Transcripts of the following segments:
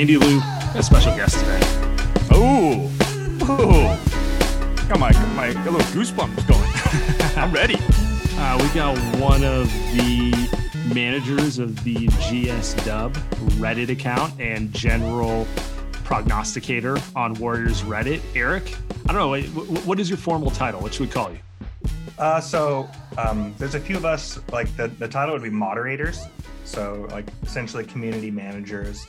Andy Lou, a special guest today. Oh, ooh. Got my, my little goosebumps going. I'm ready. Uh, we got one of the managers of the GS Dub Reddit account and general prognosticator on Warriors Reddit. Eric, I don't know, what is your formal title? What should we call you? Uh, so um, there's a few of us. Like the, the title would be moderators. So like essentially community managers.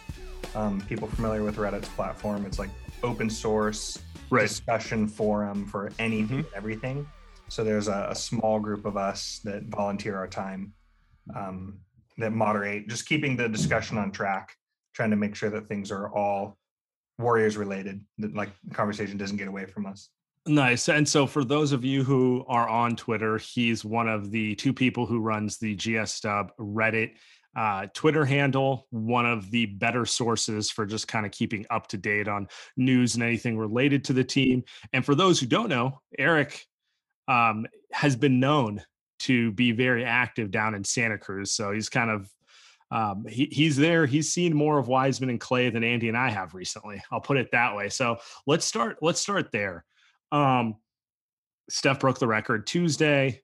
Um, people familiar with Reddit's platform. It's like open source Right. discussion forum for anything, Mhm. everything. So there's a, a small group of us that volunteer our time um, that moderate, just keeping the discussion on track, trying to make sure that things are all Warriors related. That like the conversation doesn't get away from us. Nice. And so, for those of you who are on Twitter, he's one of the two people who runs the GS Dub Reddit uh, Twitter handle, one of the better sources for just kind of keeping up to date on news and anything related to the team. And for those who don't know, Eric um, has been known to be very active down in Santa Cruz. So he's kind of um, he, he's there. He's seen more of Wiseman and Klay than Andy and I have recently. I'll put it that way. So let's start. Let's start there. Um, Steph broke the record Tuesday.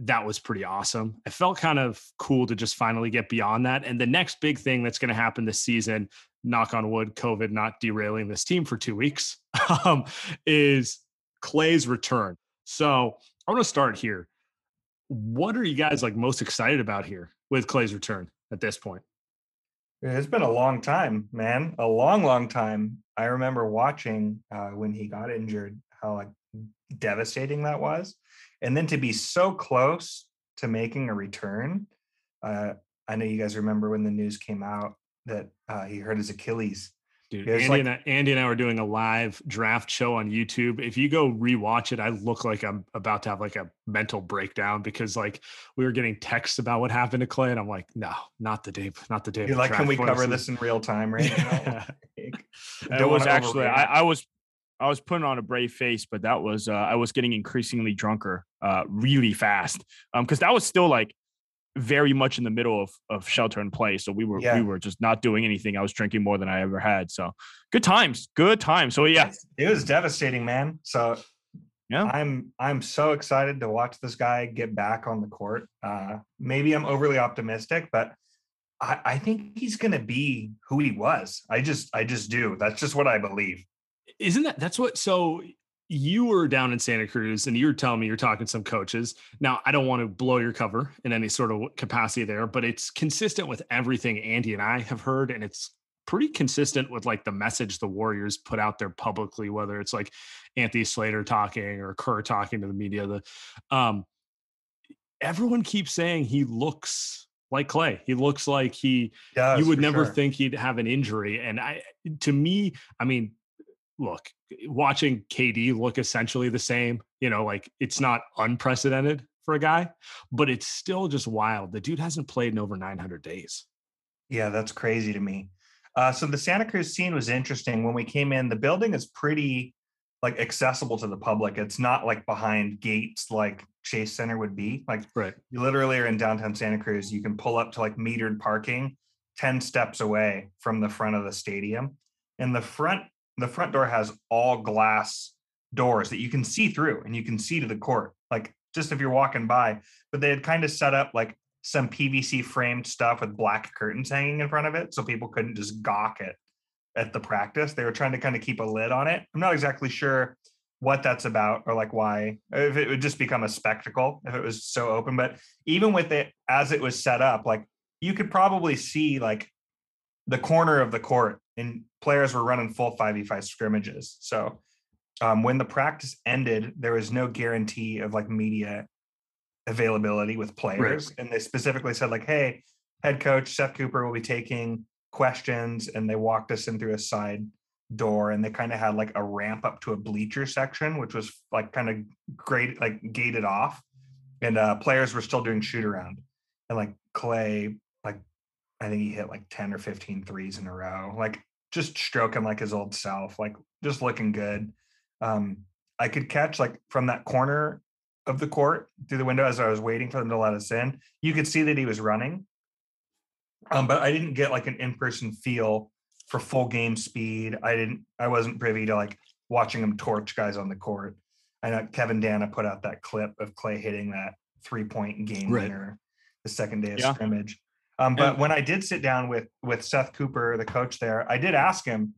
That was pretty awesome. It felt kind of cool to just finally get beyond that. And the next big thing that's going to happen this season, knock on wood, COVID not derailing this team for two weeks, um, is Klay's return. So I want to start here. What are you guys like most excited about here with Klay's return at this point? It's been a long time, man. A long, long time. I remember watching uh, when he got injured, how like devastating that was, and then to be so close to making a return. Uh, I know you guys remember when the news came out that uh, he hurt his Achilles. Dude, Yeah, Andy, like- and I, Andy and I were doing a live draft show on YouTube. If you go rewatch it, I look like I'm about to have like a mental breakdown because like we were getting texts about what happened to Klay, and I'm like, no, not the day, not the day. You're like, can we cover us." this in real time right now? Yeah. It was actually I. I was I was putting on a brave face, but that was uh, I was getting increasingly drunker uh, really fast um because that was still like very much in the middle of of shelter in place. So we were Yeah. we were just not doing anything. I was drinking more than I ever had. So good times, good times. So yeah, it was devastating, man. So Yeah. I'm I'm so excited to watch this guy get back on the court. Uh, maybe I'm overly optimistic, but I, I think he's gonna be who he was. I just I just do. That's just what I believe. Isn't that that's what? So you were down in Santa Cruz, and you were telling me you're talking to some coaches. Now I don't want to blow your cover in any sort of capacity there, but it's consistent with everything Andy and I have heard, and it's pretty consistent with like the message the Warriors put out there publicly, whether it's like Anthony Slater talking or Kerr talking to the media. The um, everyone keeps saying he looks like Klay. He looks like he Yeah, you would never think he'd have an injury. And I, to me, I mean, look, watching KD look essentially the same, you know, like it's not unprecedented for a guy, but it's still just wild. The dude hasn't played in over 900 days. Yeah, that's crazy to me. Uh, so the Santa Cruz scene was interesting. When we came in, the building is pretty like accessible to the public. It's not like behind gates like Chase Center would be. Like Right. you literally are in downtown Santa Cruz. You can pull up to like metered parking 10 steps away from the front of the stadium. And the front, the front door has all glass doors that you can see through and you can see to the court. Like just if you're walking by, but they had kind of set up like some PVC framed stuff with black curtains hanging in front of it so people couldn't just gawk at at the practice. They were trying to kind of keep a lid on it. I'm not exactly sure what that's about or like why if it would just become a spectacle if it was so open but even with it as it was set up like you could probably see like the corner of the court and players were running full 5v5 scrimmages. So um, when the practice ended there was no guarantee of like media availability with players and they specifically said like hey head coach seth cooper will be taking questions and they walked us in through a side door and they kind of had like a ramp up to a bleacher section which was like kind of great like gated off and uh players were still doing shoot around and like klay like i think he hit like 10 or 15 threes in a row like just stroking like his old self like just looking good um i could catch like from that corner of the court through the window as i was waiting for them to let us in you could see that he was running um but i didn't get like an in-person feel for full game speed. I didn't I wasn't privy to like watching him torch guys on the court. I know Kevin Dana put out that clip of Klay hitting that three point game Right. winner the second day of Yeah. scrimmage. Um, but And- when I did sit down with with Seth Cooper, the coach there, I did ask him.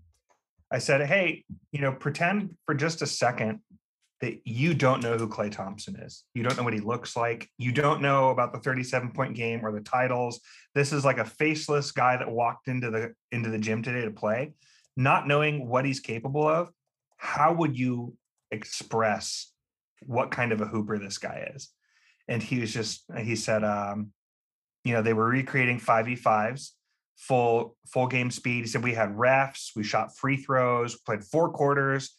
I said, "Hey, you know, pretend for just a second that you don't know who Klay Thompson is. You don't know what he looks like. You don't know about the 37 point game or the titles. This is like a faceless guy that walked into the into the gym today to play, not knowing what he's capable of. How would you express what kind of a hooper this guy is? And he was just he said, um, you know, they were recreating 5v5s, full full game speed. He said we had refs, we shot free throws, played four quarters,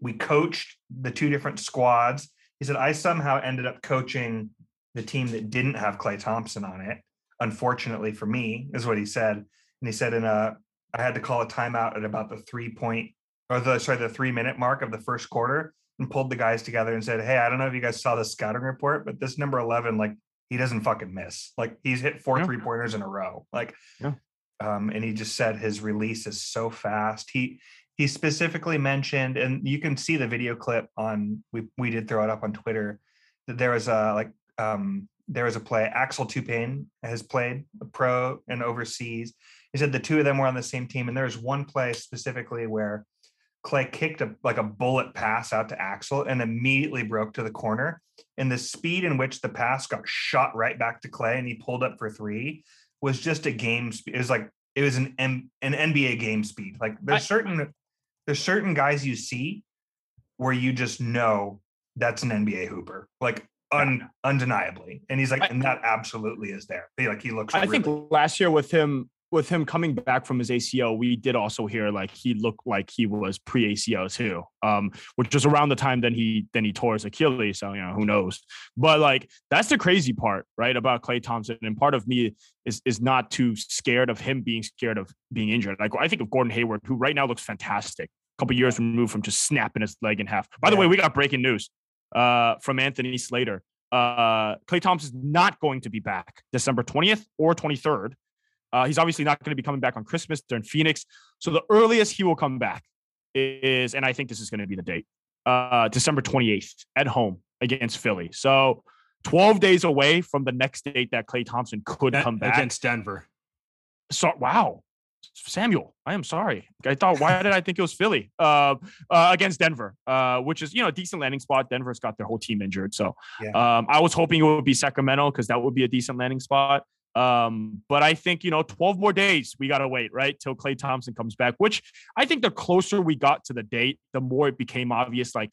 we coached the two different squads. He said I somehow ended up coaching the team that didn't have Klay Thompson on it. Unfortunately for me, is what he said. And he said in a I had to call a timeout at about the three point or the sorry, the three minute mark of the first quarter and pulled the guys together and said, Hey, I don't know if you guys saw the scouting report, but this number 11, like he doesn't fucking miss. Like he's hit four Yeah. three pointers in a row. Like, Yeah. um, and he just said his release is so fast. He he specifically mentioned, and you can see the video clip on we we did throw it up on Twitter that there was a like um there was a play Axel Toupane has played a pro and overseas. He said the two of them were on the same team, and there was one play specifically where Klay kicked a like a bullet pass out to Axel and immediately broke to the corner. And the speed in which the pass got shot right back to Klay and he pulled up for three was just a game speed. It was like it was an M- an NBA game speed. Like there's I- certain there's certain guys you see where you just know that's an NBA hooper, like un, undeniably. And he's like, I- and that absolutely is there. He, like he looks. I really, think last year with him with him coming back from his ACL, we did also hear like he looked like he was pre ACL too, um, which was around the time then he then he tore his Achilles. So you know who knows, but like that's the crazy part, right, about Klay Thompson. And part of me is is not too scared of him being scared of being injured. Like I think of Gordon Hayward, who right now looks fantastic. A couple years removed from just snapping his leg in half. By the Yeah. way, we got breaking news uh, from Anthony Slater. Uh, Klay Thompson's not going to be back December 20th or 23rd. Uh, he's obviously not going to be coming back on Christmas. They're in Phoenix. So the earliest he will come back is, and I think this is going to be the date, uh, December 28th at home against Philly. So 12 days away from the next date that Klay Thompson could A- come back. against Denver. So wow, Samuel, I am sorry. I thought why did I think it was Philly uh, uh, against Denver, uh, which is you know a decent landing spot. Denver's got their whole team injured, so Yeah. um, I was hoping it would be Sacramento because that would be a decent landing spot. Um, but I think you know 12 more days we gotta wait right till Klay Thompson comes back. Which I think the closer we got to the date, the more it became obvious. Like,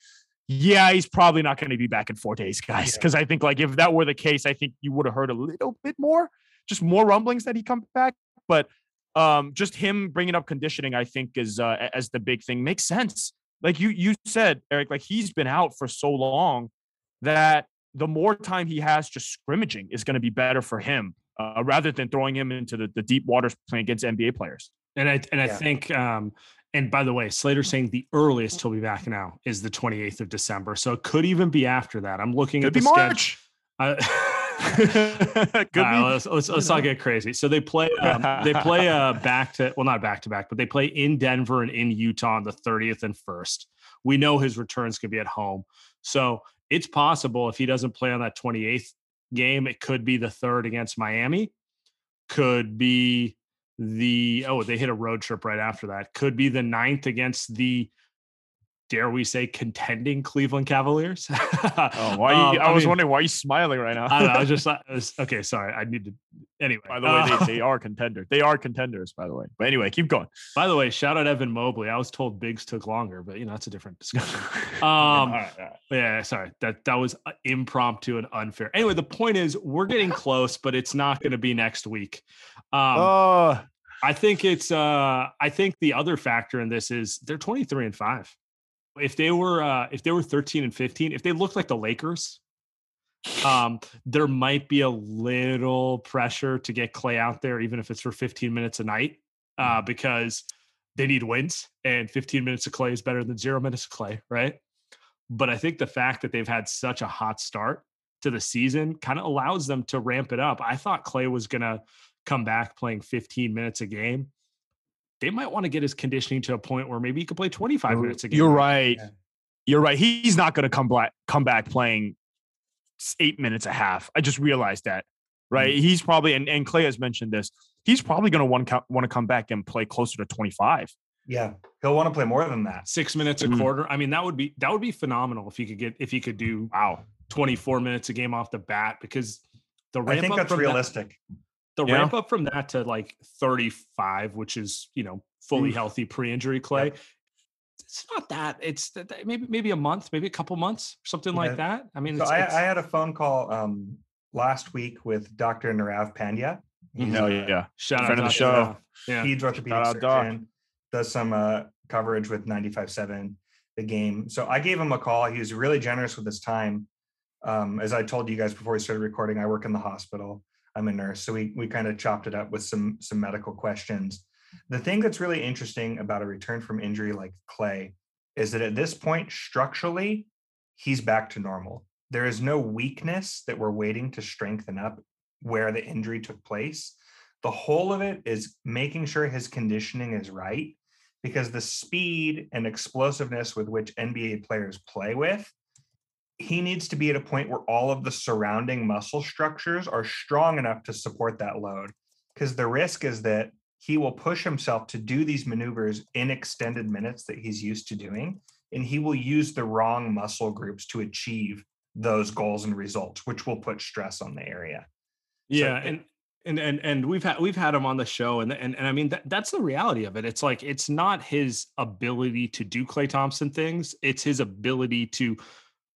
yeah, he's probably not going to be back in four days, guys. Yeah. Because I think like if that were the case, I think you would have heard a little bit more, just more rumblings that he come back but um, just him bringing up conditioning, I think, is uh, as the big thing makes sense. Like you you said, Eric, like he's been out for so long that the more time he has just scrimmaging is going to be better for him uh, rather than throwing him into the, the deep waters playing against NBA players. And I and I Yeah. think um and by the way, Slater's saying the earliest he'll be back now is the 28th of December. So it could even be after that. I'm looking Could at the schedule. March. Uh, Could all right, be. let's, let's, let's not get crazy. So they play um, they play uh back to well not back to back, but they play in Denver and in Utah on the 30th and 1st. We know his returns could be at home. So it's possible if he doesn't play on that 28th game, it could be the third against Miami. Could be the oh, they hit a road trip right after that. Could be the ninth against the dare we say contending Cleveland Cavaliers. Oh, why? Um, you, I, was mean, wondering why you smiling right now. I don't know. I was just, I was, okay. Sorry, I need to. Anyway, by the way, uh, they, they are contenders. They are contenders, by the way. But anyway, keep going. by the way, shout out Evan Mobley. I was told Biggs took longer, but you know that's a different discussion. Um, all right, all right. yeah, sorry that that was uh, impromptu and unfair. Anyway, the point is we're getting close, but it's not going to be next week. Um, Oh, I think it's. uh I think the other factor in this is they're twenty three and five. If they were, uh if they were thirteen and fifteen, if they looked like the Lakers, um, there might be a little pressure to get Klay out there, even if it's for 15 minutes a night, uh, because they need wins, and 15 minutes of Klay is better than zero minutes of Klay, right? But I think the fact that they've had such a hot start to the season kind of allows them to ramp it up. I thought Klay was going to come back playing 15 minutes a game. They might want to get his conditioning to a point where maybe he could play 25 minutes a game. you're right. Yeah. You're right. He's not going to come back come back playing eight minutes a half. I just realized that. Right. He's probably and, and Klay has mentioned this. He's probably going to want to want to come back and play closer to 25. Yeah, he'll want to play more than that. Six minutes a Mhm. quarter. I mean, that would be that would be phenomenal if he could get if he could do Wow. 24 minutes a game off the bat because the I think up that's realistic. That, the Yeah. ramp up from that to like 35, which is you know fully Oof. healthy pre-injury klay. It's not that. It's that that- maybe maybe a month, maybe a couple months, something Yeah. like that. I mean, So it's, I, it's- I had a phone call um, last week with Dr. Narav Pandya. He's Hell a yeah. shout out friend of the show. Yeah, peds orthopedic Shout out, Doc. surgeon, does some uh, coverage with 95.7 the game. So I gave him a call. He was really generous with his time. Um, as I told you guys before we started recording, I work in the hospital. I'm a nurse, so we we kind of chopped it up with some some medical questions. The thing that's really interesting about a return from injury like Klay is that at this point, structurally, he's back to normal. There is no weakness that we're waiting to strengthen up where the injury took place. The whole of it is making sure his conditioning is right because the speed and explosiveness with which NBA players play with, he needs to be at a point where all of the surrounding muscle structures are strong enough to support that load. Because the risk is that he will push himself to do these maneuvers in extended minutes that he's used to doing, and he will use the wrong muscle groups to achieve those goals and results, which will put stress on the area. yeah, it- and and and and we've had we've had him on the show, and and and I mean that, that's the reality of it. It's like it's not his ability to do Klay Thompson things; it's his ability to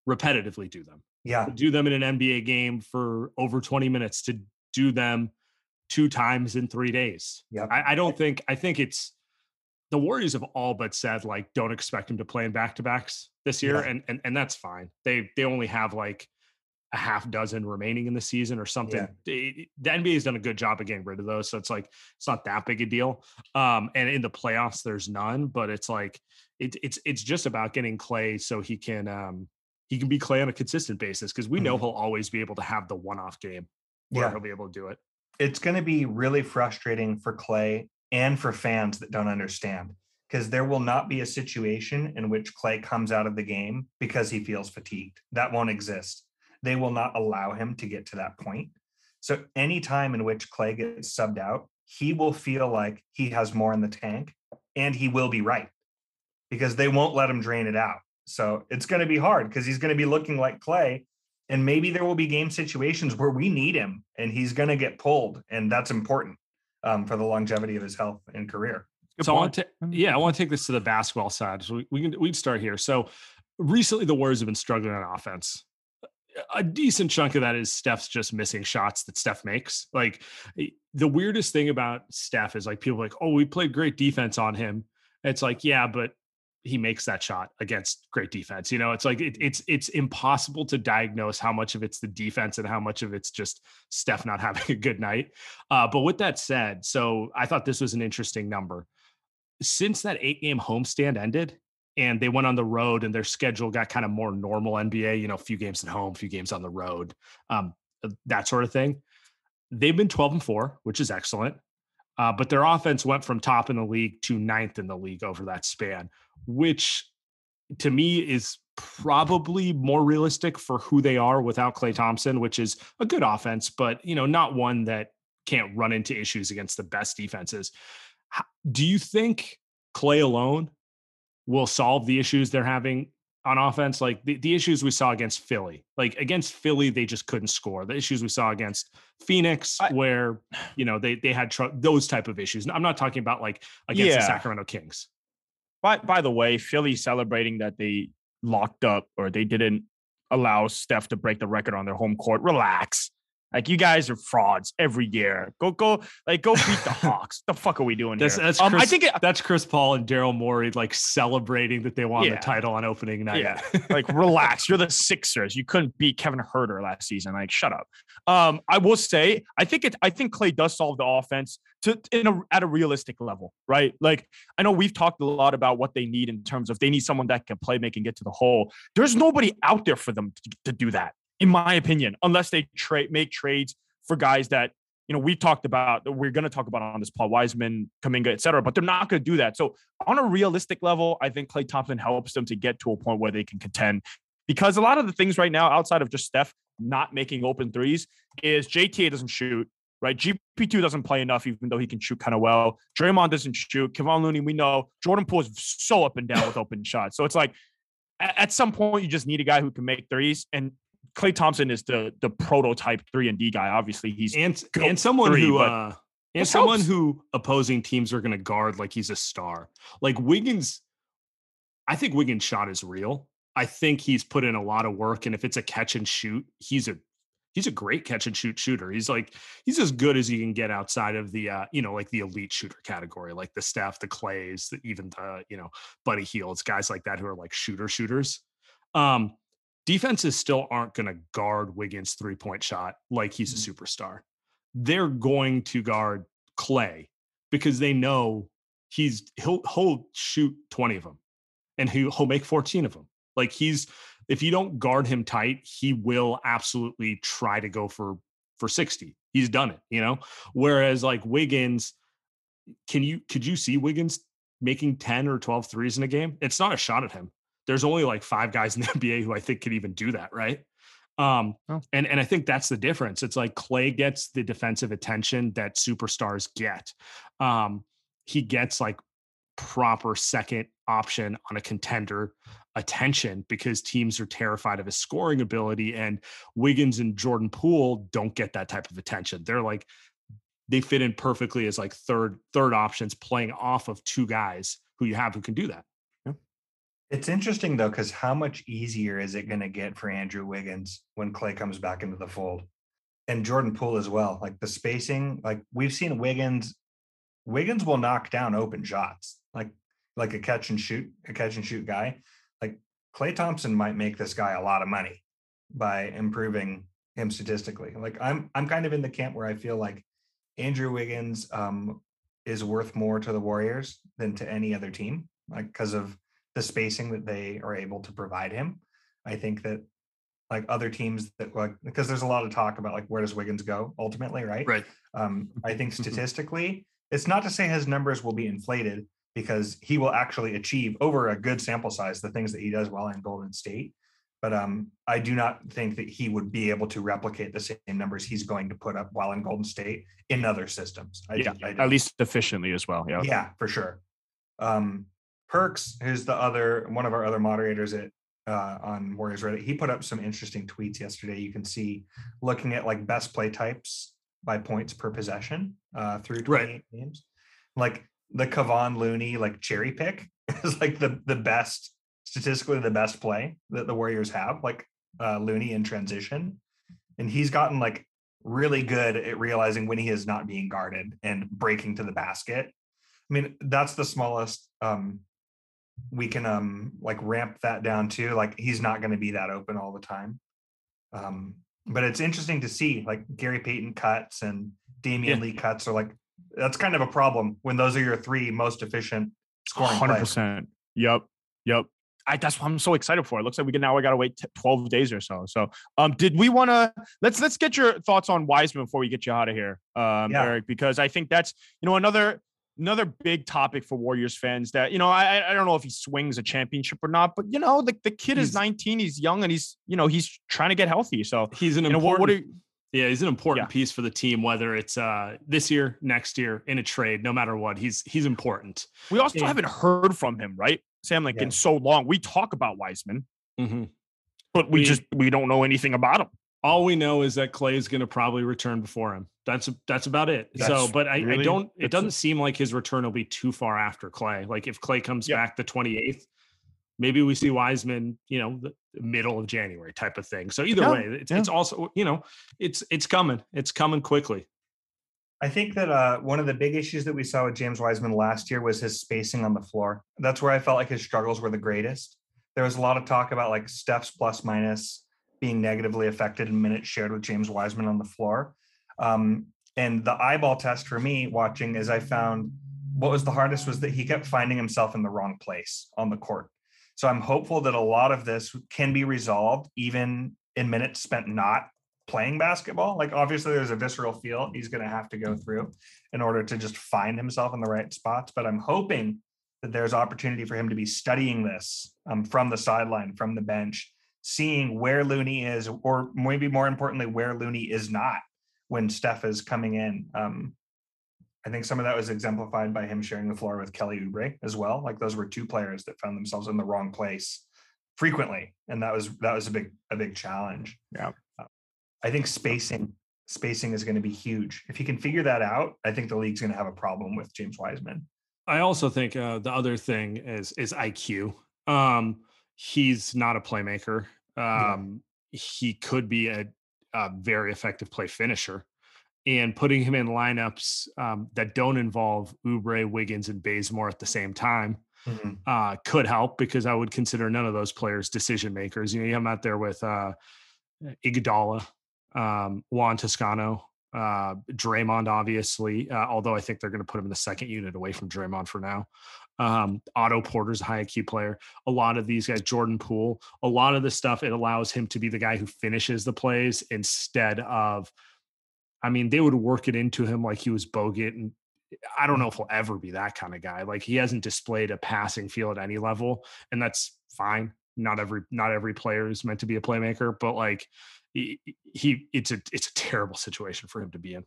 repetitively do them. Yeah. to do them in an NBA game for over 20 minutes, to do them two times in three days. Yeah. I, I don't think, I think it's the Warriors have all but said, like, don't expect him to play in back to backs this year. Yeah. And, and, and that's fine. They, they only have like a half dozen remaining in the season or something. It- the NBA has done a good job of getting rid of those. So it's like, it's not that big a deal. Um, and in the playoffs, there's none, but it's like, it, it's, it's just about getting Klay so he can, um, he can be Klay on a consistent basis because we know mm-hmm. he'll always be able to have the one-off game where Yeah. he'll be able to do it. it's going to be really frustrating for Klay and for fans that don't understand because there will not be a situation in which Klay comes out of the game because he feels fatigued. That won't exist. They will not allow him to get to that point. So, any time in which Klay gets subbed out, he will feel like he has more in the tank and he will be right because they won't let him drain it out. So, it's going to be hard because he's going to be looking like Klay and maybe there will be game situations where we need him and he's going to get pulled and that's important um, for the longevity of his health and career Good so I want to, yeah, I want to take this to the basketball side. So we, we can we'd start here. So recently, the Warriors have been struggling on offense. A decent chunk of that is Steph's just missing shots that Steph makes. Like eh, the weirdest thing about Steph is like people are like, oh, we played great defense on him. It's like, yeah, but he makes that shot against great defense. You know, it's like it, it's it's impossible to diagnose how much of it's the defense and how much of it's just Steph not having a good night. Uh, but with that said, so I thought this was an interesting number. Since that eight game homestand ended, and they went on the road, and their schedule got kind of more normal NBA. You know, a few games at home, a few games on the road, um, that sort of thing. They've been twelve and four, which is excellent. Uh, but their offense went from top in the league to ninth in the league over that span, which to me is probably more realistic for who they are without Klay Thompson, which is a good offense, but you know, not one that can't run into issues against the best defenses. Do you think Klay alone will solve the issues they're having on offense, like the, the issues we saw against Philly, like against Philly, they just couldn't score. The issues we saw against Phoenix, I, where you know they they had tr- those type of issues. I'm not talking about like against yeah. the Sacramento Kings. By by the way, Philly celebrating that they locked up or they didn't allow Steph to break the record on their home court. Relax. Like you guys are frauds every year. Go go like go beat the Hawks. the fuck are we doing that's, here? That's um, Chris, I think it, that's Chris Paul and Daryl Morey like celebrating that they won yeah. the title on opening night. Yeah, like relax. You're the Sixers. You couldn't beat Kevin Huerter last season. Like shut up. Um, I will say I think it. I think Klay does solve the offense to in a at a realistic level, right? Like I know we've talked a lot about what they need in terms of they need someone that can play, make, and get to the hole. There's nobody out there for them to, to do that in my opinion, unless they trade make trades for guys that you know we talked about. We're going to talk about on this Paul Wiseman, Kuminga, et cetera, but they're not going to do that. So on a realistic level, I think Klay Thompson helps them to get to a point where they can contend. Because a lot of the things right now, outside of just Steph not making open threes, is JTA doesn't shoot, right? GP2 doesn't play enough, even though he can shoot kind of well. Draymond doesn't shoot. Kevon Looney, we know. Jordan Poole is so up and down with open shots. So it's like at some point you just need a guy who can make threes. And Klay Thompson is the the prototype three and D guy. Obviously, he's and and someone three, who uh and someone helps. who opposing teams are going to guard like he's a star. Like Wiggins, I think Wiggins' shot is real. I think he's put in a lot of work, and if it's a catch and shoot, he's a he's a great catch and shoot shooter. He's like he's as good as you can get outside of the uh, you know like the elite shooter category, like the Steph, the Klays, the, even the you know Buddy Hields, guys like that who are like shooter shooters. Um, defenses still aren't going to guard Wiggins' three point shot like he's a mm-hmm. superstar. They're going to guard Klay because they know he's he'll he'll shoot 20 of them and he, he'll make 14 of them. Like he's if you don't guard him tight, he will absolutely try to go for for 60. He's done it, you know? Whereas like Wiggins, can you could you see Wiggins making 10 or 12 threes in a game? It's not a shot at him there's only like five guys in the NBA who I think can even do that, right? Um, oh. and and I think that's the difference. It's like Klay gets the defensive attention that superstars get. Um, he gets like proper second option on a contender attention because teams are terrified of his scoring ability and Wiggins and Jordan Poole don't get that type of attention. They're like they fit in perfectly as like third third options playing off of two guys who you have who can do that. It's interesting though, because how much easier is it going to get for Andrew Wiggins when Klay comes back into the fold, and Jordan Poole as well? Like the spacing, like we've seen Wiggins. Wiggins will knock down open shots, like like a catch and shoot, a catch and shoot guy. Like Klay Thompson might make this guy a lot of money by improving him statistically. Like I'm I'm kind of in the camp where I feel like Andrew Wiggins um, is worth more to the Warriors than to any other team, like because of the spacing that they are able to provide him. I think that like other teams that like because there's a lot of talk about like where does Wiggins go ultimately, right? Right. Um, I think statistically, it's not to say his numbers will be inflated because he will actually achieve over a good sample size the things that he does well in Golden State. But um, I do not think that he would be able to replicate the same numbers he's going to put up while in Golden State in other systems. I yeah, at least efficiently as well. Yeah, yeah, for sure. Um, Perks, who's the other one of our other moderators at uh, on Warriors Reddit, he put up some interesting tweets yesterday. You can see looking at like best play types by points per possession uh, through 28 right. games. Like the Kevon Looney like cherry pick is like the the best statistically the best play that the Warriors have. Like uh, Looney in transition, and he's gotten like really good at realizing when he is not being guarded and breaking to the basket. I mean, that's the smallest um, we can um like ramp that down too. Like he's not going to be that open all the time. Um, but it's interesting to see like Gary Payton cuts and Damion Yeah. Lee cuts are like that's kind of a problem when those are your three most efficient scoring Hundred percent. Yep. Yep. I, that's what I'm so excited for. It looks like we can now. We got to wait t- 12 days or so. So, um, did we want to let's let's get your thoughts on Wiseman before we get you out of here, um, Yeah. Eric, because I think that's you know another another big topic for Warriors fans. That you know I I- don't know if he swings a championship or not, but you know the the kid is 19. He's young and he's you know he's trying to get healthy. So He's an you know what, important. what are, Yeah, he's an important Yeah. piece for the team, whether it's uh, this year, next year, in a trade, no matter what. He's he's important. we also haven't heard from him, right, Sam? Like Yeah. in so long, we talk about Wiseman, Mm-hmm. but we We- just we don't know anything about him. All we know is that Klay is going to probably return before him. That's that's about it. so, but I, I don't. It doesn't seem like his return will be too far after Klay. Like if Klay comes Yeah. back the twenty eighth, maybe we see Wiseman. You know, the middle of January type of thing. So either Yeah, way, it's, it's also you know, it's it's coming. It's coming quickly. I think that uh, one of the big issues that we saw with James Wiseman last year was his spacing on the floor. That's where I felt like his struggles were the greatest. There was a lot of talk about like Steph's plus minus being negatively affected in minutes shared with James Wiseman on the floor. Um, and the eyeball test for me watching is I found what was the hardest was that he kept finding himself in the wrong place on the court. So I'm hopeful that a lot of this can be resolved even in minutes spent not playing basketball. Like obviously there's a visceral feel he's going to have to go through in order to just find himself in the right spots. But I'm hoping that there's opportunity for him to be studying this um, from the sideline, from the bench, seeing where Looney is, or maybe more importantly, where Looney is not when Steph is coming in. Um, I think some of that was exemplified by him sharing the floor with Kelly Oubre as well. Like those were two players that found themselves in the wrong place frequently, and that was that was a big a big challenge. Yeah. Uh, I think spacing spacing is going to be huge. If he can figure that out, I think the league's going to have a problem with James Wiseman. I also think uh, the other thing is is IQ. Um, he's not a playmaker. Yeah. Um, He could be a, a very effective play finisher, and putting him in lineups um, that don't involve Oubre, Wiggins, and Bazemore at the same time uh, could help because I would consider none of those players decision makers. You know, you have him out there with uh, Iguodala, um, Juan Toscano, uh, Draymond, obviously, uh, although I think they're going to put him in the second unit away from Draymond for now. Um, Otto Porter's a high IQ player. A lot of these guys, Jordan Poole, a lot of the stuff, it allows him to be the guy who finishes the plays instead of, I mean, they would work it into him like he was Bogut. And I don't know if he'll ever be that kind of guy. Like he hasn't displayed a passing feel at any level, and that's fine. Not every not every player is meant to be a playmaker, but like he, he it's a it's a terrible situation for him to be in.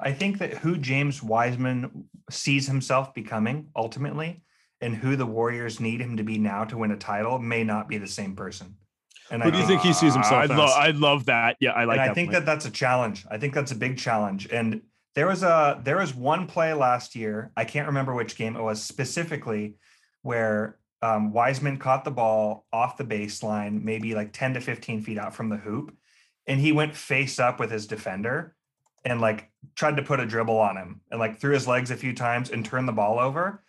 I think that who James Wiseman sees himself becoming ultimately and who the Warriors need him to be now to win a title may not be the same person. And Who do you think he sees himself I as? love, I love that. Yeah, I like and that. I think point. that that's a challenge. I think that's a big challenge. And there was a there was one play last year. I can't remember which game it was specifically, where um, Wiseman caught the ball off the baseline, maybe like ten to fifteen feet out from the hoop, and he went face up with his defender, and like tried to put a dribble on him, and like threw his legs a few times and turned the ball over.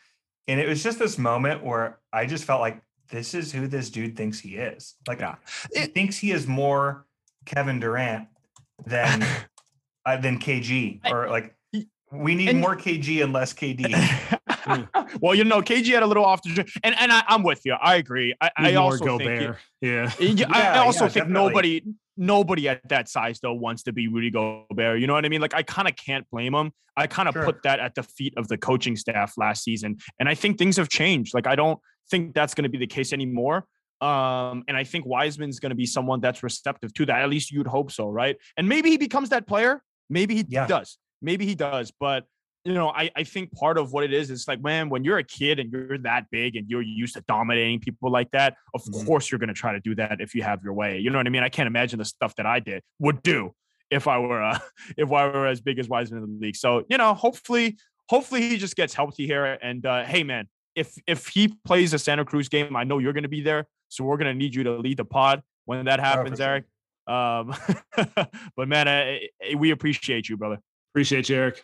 And it was just this moment where I just felt like this is who this dude thinks he is. Like Yeah. he thinks he is more Kevin Durant than uh, than KG or like we need and- more KG and less KD. well, you know, KG had a little off the and and I, I'm with you. I agree. I, I also think yeah. yeah, I- I also yeah, think definitely. nobody nobody at that size though wants to be Rudy Gobert. You know what I mean? Like I kind of can't blame him. I kind of Sure. put that at the feet of the coaching staff last season, and I think things have changed. Like I don't think that's going to be the case anymore. Um, and I think Wiseman's going to be someone that's receptive to that. At least you'd hope so, right? And maybe he becomes that player. Maybe he Yeah. does. Maybe he does. But you know, I, I think part of what it is is like, man, when you're a kid and you're that big and you're used to dominating people like that, of Mhm. course you're going to try to do that if you have your way. You know what I mean? I can't imagine the stuff that I did would do if I were uh, if I were as big as Wiseman in the league. So you know, hopefully, hopefully he just gets healthy here. And uh, hey, man, if if he plays a Santa Cruz game, I know you're going to be there. So we're going to need you to lead the pod when that happens, sure. Eric. Um, but man, I, I- we appreciate you, brother. Appreciate you, Eric.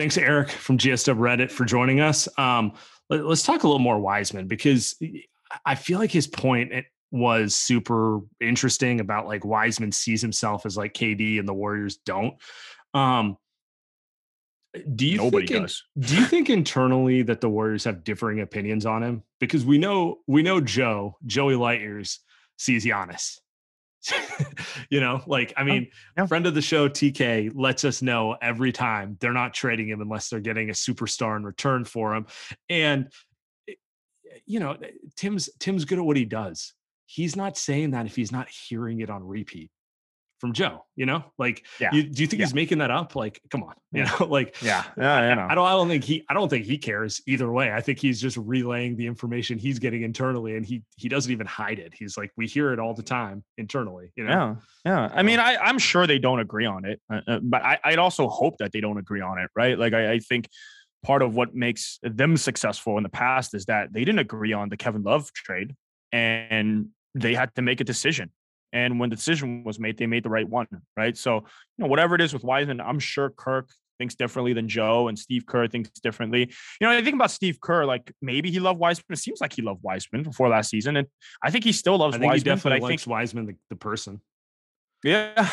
Thanks, Eric from GSW Reddit, for joining us. Um, let, us talk a little more Wiseman because I feel like his point was super interesting about like Wiseman sees himself as like KD and the Warriors don't. Um, do you Nobody think does. In, do you think internally that the Warriors have differing opinions on him? Because we know we know Joe Joey Lightyears sees Giannis. you know, like I mean, oh, yeah. friend of the show TK lets us know every time they're not trading him unless they're getting a superstar in return for him. And eh, you know, eh, Tim's Tim's good at what he does. He's not saying that if he's not hearing it on repeat from Joe, you know, like, yeah. you, do you think yeah. he's making that up? Like, come on, you know, like, yeah, yeah, I, I, don't, I don't think he, I don't think he cares either way. I think he's just relaying the information he's getting internally, and he, he doesn't even hide it. He's like, we hear it all the time internally, you know. Yeah, yeah. I mean, I, I'm sure they don't agree on it, uh, uh, but I, I'd also hope that they don't agree on it, right? Like, I, I think part of what makes them successful in the past is that they didn't agree on the Kevin Love trade, and they had to make a decision and when the decision was made, they made the right one, right? So, you know, whatever it is with Wiseman, I'm sure Kirk thinks differently than Joe and Steve Kerr thinks differently. You know, I think about Steve Kerr, like maybe he loved Wiseman. It seems like he loved Wiseman before last season. And I think he still loves I think Wiseman. He definitely likes think Wiseman, the, the person. Yeah.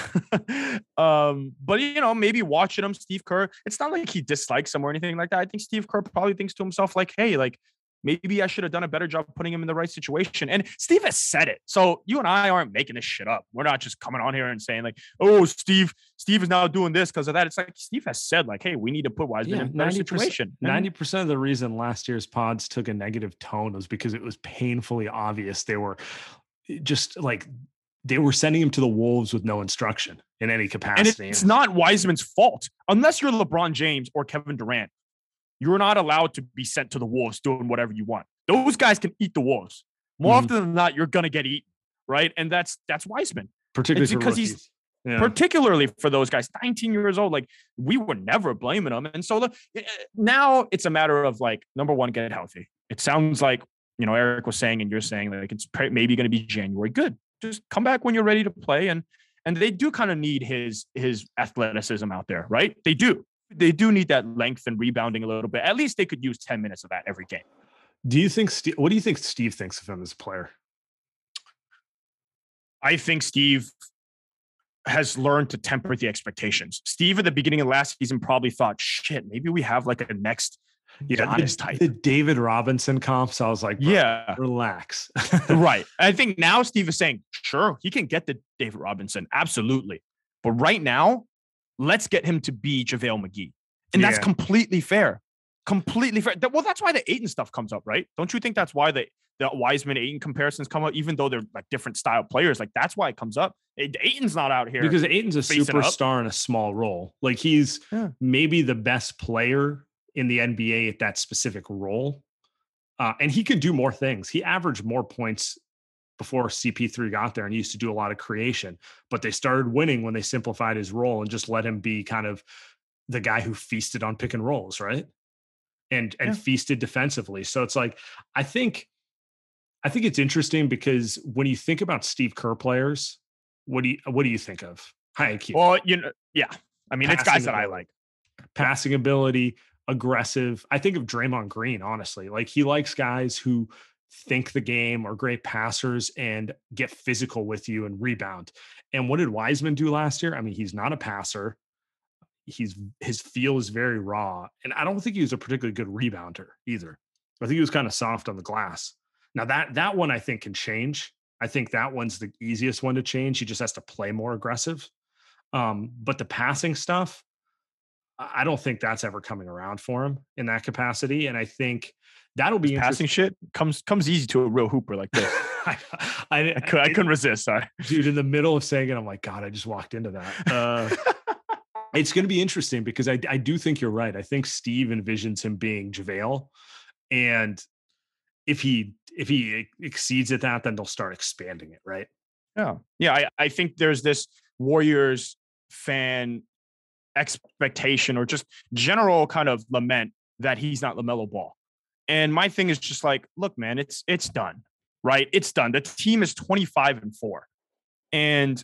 um, but you know, maybe watching him, Steve Kerr, it's not like he dislikes him or anything like that. I think Steve Kerr probably thinks to himself, like, hey, like maybe I should have done a better job putting him in the right situation. And Steve has said it. So you and I aren't making this shit up. We're not just coming on here and saying like, oh, Steve, Steve is now doing this because of that. It's like Steve has said, like, hey, we need to put Wiseman yeah, in that situation. 90% of the reason last year's pods took a negative tone was because it was painfully obvious they were just like they were sending him to the wolves with no instruction in any capacity. And it's not Wiseman's fault unless you're LeBron James or Kevin Durant you're not allowed to be sent to the wolves doing whatever you want. Those guys can eat the wolves. More mm-hmm. often than not, you're gonna get eaten, right? And that's that's Wiseman, particularly because he's yeah. particularly for those guys, 19 years old. Like we were never blaming them, and so the, eh, now it's a matter of like number one, get healthy. It sounds like you know Eric was saying, and you're saying like it's maybe going to be January. Good, just come back when you're ready to play, and and they do kind of need his his athleticism out there, right? They do they do need that length and rebounding a little bit. At least they could use 10 minutes of that every game. Do you think Steve, what do you think Steve thinks of him as a player? I think Steve has learned to temper the expectations. Steve at the beginning of last season probably thought, shit, maybe we have like a next Yeah, Giannis the, type. the David Robinson comps. I was like, yeah, relax. right. I think now Steve is saying, sure, he can get the David Robinson, absolutely. But right now, let's get him to be JaVale McGee. And that's Yeah. completely fair. Completely fair. Well, that's why the Ayton stuff comes up, right? Don't you think that's why the, the Wiseman Ayton comparisons come up, even though they're like different style players? Like that's why it comes up. A- Ayton's not out here. because Ayton's a superstar in a small role. Like he's Yeah. maybe the best player in the NBA at that specific role. Uh, and he could do more things. He averaged more points before CP3 got there and used to do a lot of creation. But they started winning when they simplified his role and just let him be kind of the guy who feasted on pick and rolls, right? And and Yeah. feasted defensively. So it's like I think I think it's interesting because when you think about Steve Kerr players, what do you what do you think of? High IQ, well, you know, yeah. I mean, it's guys Passing that I like. passing ability, aggressive. I think of Draymond Green, honestly. Like he likes guys who think the game are great passers and get physical with you and rebound. And what did Wiseman do last year? I mean, he's not a passer. He's his feel is very raw. And I don't think he was a particularly good rebounder either. I think he was kind of soft on the glass. Now that that one I think can change. I think that one's the easiest one to change. He just has to play more aggressive. Um, but the passing stuff, I don't think that's ever coming around for him in that capacity. And I think that'll be Passing shit comes comes easy to a real hooper like this. I, I, I, could, I couldn't resist. Sorry. dude, in the middle of saying it, I'm like, God, I just walked into that. Uh, it's going to be interesting because I, I do think you're right. I think Steve envisions him being JaVale. And if he if he exceeds at that, then they'll start expanding it, right? Yeah. Yeah. I, I think there's this Warriors fan expectation or just general kind of lament that he's not LaMelo Ball. And my thing is just like, look, man, it's it's done. Right? It's done. The team is 25 and 4. And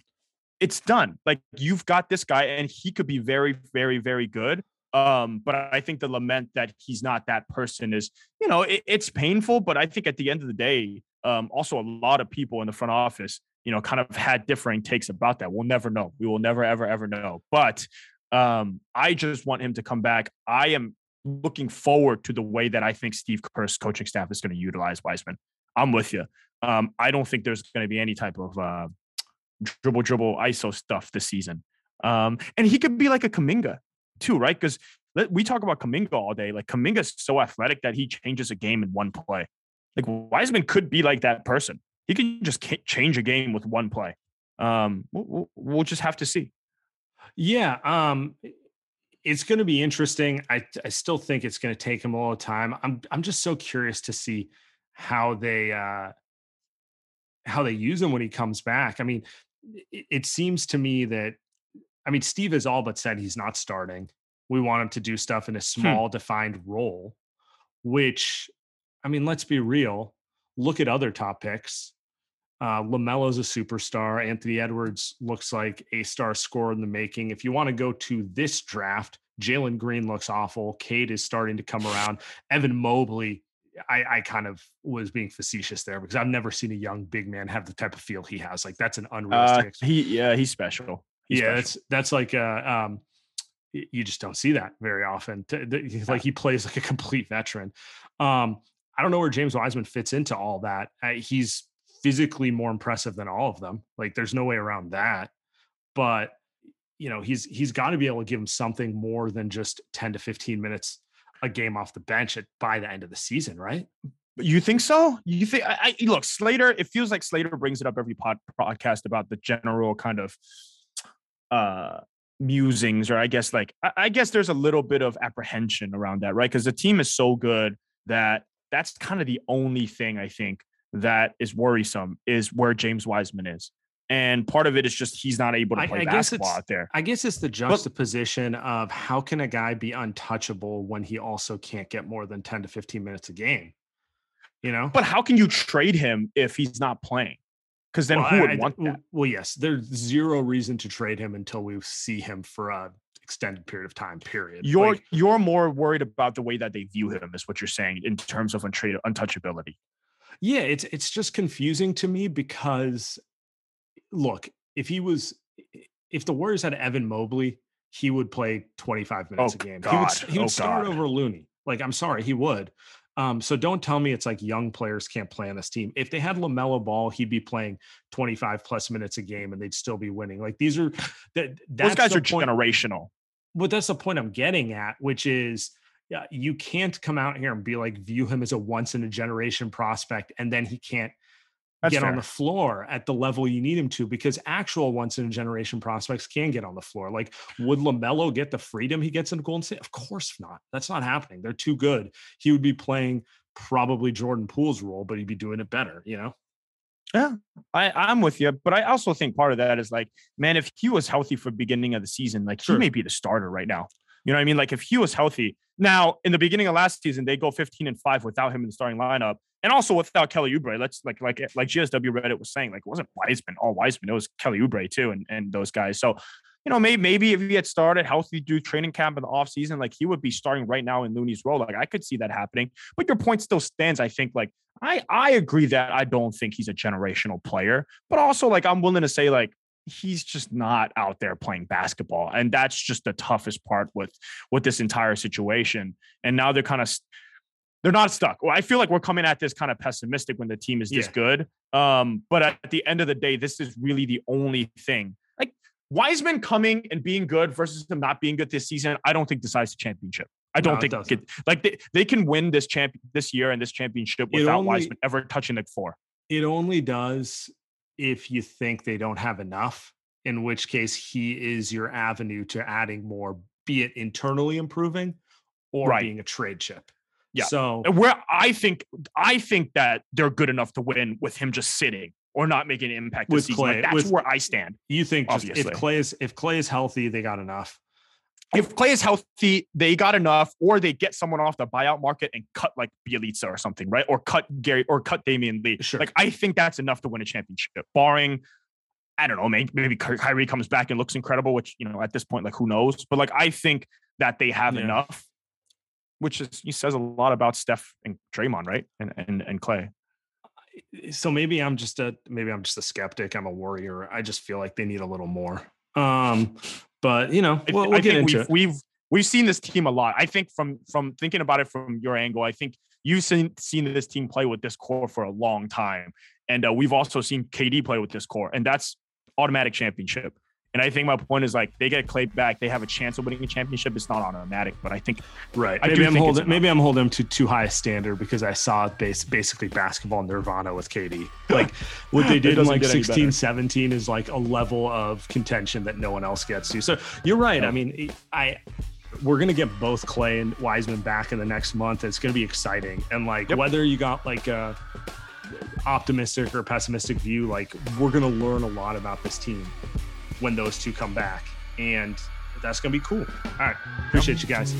it's done. Like you've got this guy and he could be very, very, very good. Um, but I think the lament that he's not that person is, you know, it, it's painful. But I think at the end of the day, um, also a lot of people in the front office, you know, kind of had differing takes about that. We'll never know. We will never, ever, ever know. But um, I just want him to come back. I am looking forward to the way that I think Steve Kerr's coaching staff is going to utilize Wiseman. I'm with you. Um, I don't think there's going to be any type of uh, dribble, dribble, ISO stuff this season. Um, and he could be like a Kuminga too, right? Because we talk about Kuminga all day. Like Kuminga's so athletic that he changes a game in one play. Like Wiseman could be like that person. He can just change a game with one play. Um, we'll, we'll, we'll just have to see. Yeah, um, it's going to be interesting. I I still think it's going to take him a little time. I'm I'm just so curious to see how they uh, how they use him when he comes back. I mean, it, it seems to me that I mean Steve has all but said he's not starting. We want him to do stuff in a small defined role, which I mean, let's be real. Look at other top picks. Uh, Lamelo's a superstar. Anthony Edwards looks like a star scorer in the making. If you want to go to this draft, Jalen Green looks awful. Cade is starting to come around. Evan Mobley, I, I kind of was being facetious there because I've never seen a young big man have the type of feel he has. Like that's an Uh, unrealistic. he yeah, he's special. He's yeah, special. that's that's like uh, um, you just don't see that very often. T- th- he's Like he plays like a complete veteran. Um, I don't know where James Wiseman fits into all that. Uh, he's physically more impressive than all of them. Like there's no way around that. But you know, he's he's got to be able to give him something more than just 10 to 15 minutes a game off the bench at by the end of the season, right? You think so? You think? I, I look Slater. It feels like Slater brings it up every pod, podcast about the general kind of uh musings, or I guess like I, I guess there's a little bit of apprehension around that, right? Because the team is so good that that's kind of the only thing I think that is worrisome is where James Wiseman is, and part of it is just he's not able to I- play I guess basketball it's- out there. I guess it's the juxtaposition of how can a guy be untouchable when he also can't get more than 10 to 15 minutes a game? You know? But how can you trade him if he's not playing? Because then Well, who would I- want well- that? Well, yes, there's zero reason to trade him until we see him for a extended period of time, period. You're Like, you're more worried about the way that they view him, is what you're saying in terms of untrade untouchability. Yeah, it's it's just confusing to me because look, if he was if the Warriors had Evan Mobley, he would play 25 minutes Oh, a game. He would God. he would Oh, start God. over Looney. Like, I'm sorry, he would. Um, so don't tell me it's like young players can't play on this team. If they had LaMelo Ball, he'd be playing 25 plus minutes a game and they'd still be winning. Like these are that those guys are point, generational. But that's the point I'm getting at, which is yeah, you can't come out here and be like view him as a once in a generation prospect and then he can't that's get fair. on the floor at the level you need him to because actual once in a generation prospects can get on the floor. Like, would LaMelo get the freedom he gets in Golden State? Of course not. That's not happening. They're too good. He would be playing probably Jordan Poole's role, but he'd be doing it better, you know? Yeah, I, I'm with you. But I also think part of that is like, man, if he was healthy for beginning of the season, like sure. he may be the starter right now. You know what I mean? Like if he was healthy. Now, in the beginning of last season, they go 15 and 5 without him in the starting lineup and also without Kelly Oubre, let's like like like GSW Reddit was saying, like it wasn't Wiseman, all Wiseman, it was Kelly Oubre too, and and those guys. So, you know, maybe maybe if he had started healthy through training camp in the offseason, like he would be starting right now in Looney's role. Like I could see that happening. But your point still stands. I think like I I agree that I don't think he's a generational player, but also like I'm willing to say like he's just not out there playing basketball and that's just the toughest part with with this entire situation and now they're kind of they're not stuck. Well, I feel like we're coming at this kind of pessimistic when the team is this yeah. good. Um, but at the end of the day, this is really the only thing. Like Wiseman coming and being good versus them not being good this season, I don't think decides the championship. I don't no, think it like they, they can win this champ this year and this championship without only, Wiseman ever touching the floor. It only does if you think they don't have enough, in which case he is your avenue to adding more, be it internally improving or right. being a trade chip. Yeah. So where I think I think that they're good enough to win with him just sitting or not making an impact with Klay. Like that's with, where I stand. You think just if Klay is if Klay is healthy, they got enough. If Klay is healthy, they got enough, or they get someone off the buyout market and cut like Bjelica or something, right? Or cut Gary or cut Damion Lee. Sure. Like I think that's enough to win a championship, barring I don't know, maybe, maybe Kyrie comes back and looks incredible, which you know at this point, like who knows? But like I think that they have yeah. enough which is he says a lot about Steph and Draymond, right? And and and Klay. So maybe I'm just a maybe I'm just a skeptic. I'm a warrior. I just feel like they need a little more. Um, but you know, we'll, we'll get into we've, it. We've we've seen this team a lot. I think from from thinking about it from your angle, I think you've seen seen this team play with this core for a long time, and uh, we've also seen KD play with this core, and that's automatic championship. And I think my point is like they get Klay back, they have a chance of winning a championship. It's not automatic, but I think right. I maybe I'm holding maybe I'm holding them to too high a standard because I saw base, basically basketball nirvana with KD. Like what they did in like 16, 17 is like a level of contention that no one else gets to. So you're right. Yeah. I mean, I we're gonna get both Klay and Wiseman back in the next month. It's gonna be exciting. And like yep. whether you got like a optimistic or pessimistic view, like we're gonna learn a lot about this team when those two come back. And that's going to be cool. All right. Appreciate you guys.